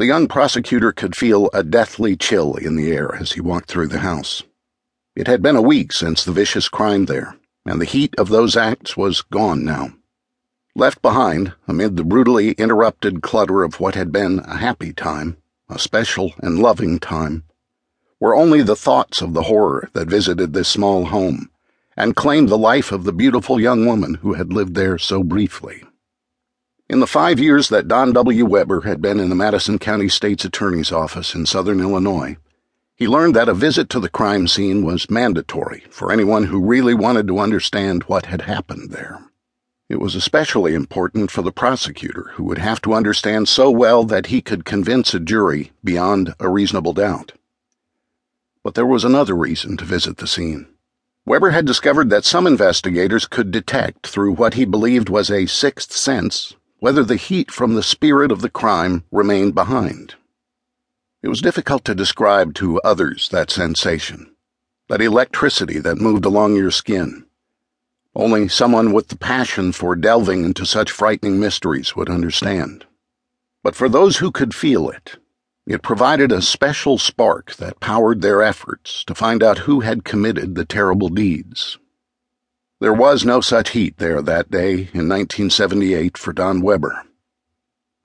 The young prosecutor could feel a deathly chill in the air as he walked through the house. It had been a week since the vicious crime there, and the heat of those acts was gone now. Left behind, amid the brutally interrupted clutter of what had been a happy time, a special and loving time, were only the thoughts of the horror that visited this small home and claimed the life of the beautiful young woman who had lived there so briefly. In the five years that Don W. Weber had been in the Madison County State's Attorney's Office in southern Illinois, he learned that a visit to the crime scene was mandatory for anyone who really wanted to understand what had happened there. It was especially important for the prosecutor, who would have to understand so well that he could convince a jury beyond a reasonable doubt. But there was another reason to visit the scene. Weber had discovered that some investigators could detect through what he believed was a sixth sense whether the heat from the spirit of the crime remained behind. It was difficult to describe to others that sensation, that electricity that moved along your skin. Only someone with the passion for delving into such frightening mysteries would understand. But for those who could feel it, it provided a special spark that powered their efforts to find out who had committed the terrible deeds. There was no such heat there that day in 1978 for Don Weber.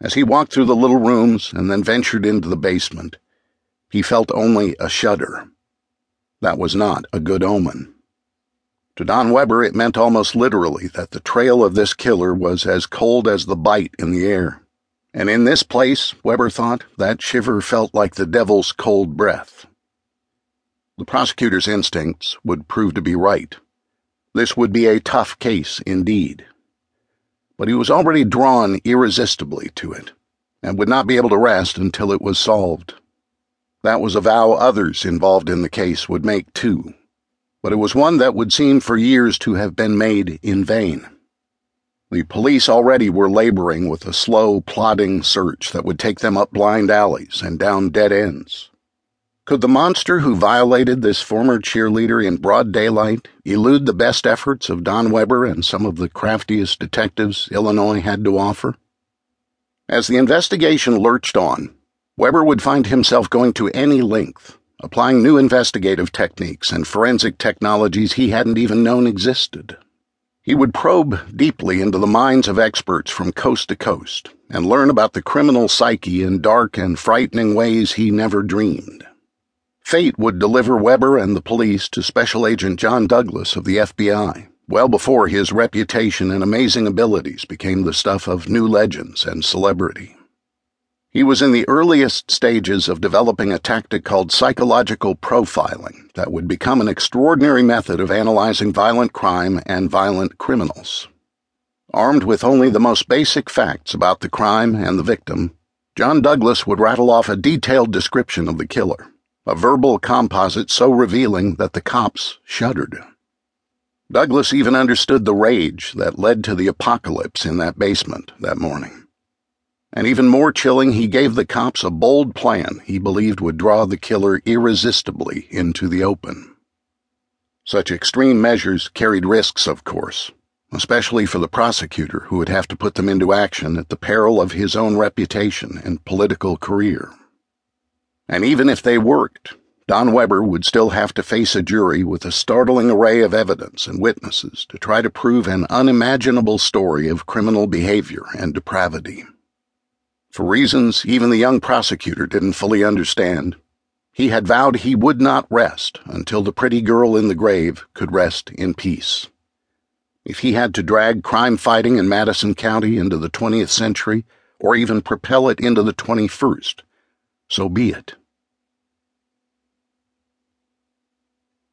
As he walked through the little rooms and then ventured into the basement, he felt only a shudder. That was not a good omen. To Don Weber, it meant almost literally that the trail of this killer was as cold as the bite in the air. And in this place, Weber thought, that shiver felt like the devil's cold breath. The prosecutor's instincts would prove to be right. This would be a tough case indeed. But he was already drawn irresistibly to it, and would not be able to rest until it was solved. That was a vow others involved in the case would make too, but it was one that would seem for years to have been made in vain. The police already were laboring with a slow, plodding search that would take them up blind alleys and down dead ends. Could the monster who violated this former cheerleader in broad daylight elude the best efforts of Don Weber and some of the craftiest detectives Illinois had to offer? As the investigation lurched on, Weber would find himself going to any length, applying new investigative techniques and forensic technologies he hadn't even known existed. He would probe deeply into the minds of experts from coast to coast and learn about the criminal psyche in dark and frightening ways he never dreamed. Fate would deliver Weber and the police to Special Agent John Douglas of the FBI, well before his reputation and amazing abilities became the stuff of new legends and celebrity. He was in the earliest stages of developing a tactic called psychological profiling that would become an extraordinary method of analyzing violent crime and violent criminals. Armed with only the most basic facts about the crime and the victim, John Douglas would rattle off a detailed description of the killer a verbal composite so revealing that the cops shuddered. Douglas even understood the rage that led to the apocalypse in that basement that morning. And even more chilling, he gave the cops a bold plan he believed would draw the killer irresistibly into the open. Such extreme measures carried risks, of course, especially for the prosecutor who would have to put them into action at the peril of his own reputation and political career. And even if they worked, Don Weber would still have to face a jury with a startling array of evidence and witnesses to try to prove an unimaginable story of criminal behavior and depravity. For reasons even the young prosecutor didn't fully understand, he had vowed he would not rest until the pretty girl in the grave could rest in peace. If he had to drag crime fighting in Madison County into the 20th century, or even propel it into the 21st, so be it.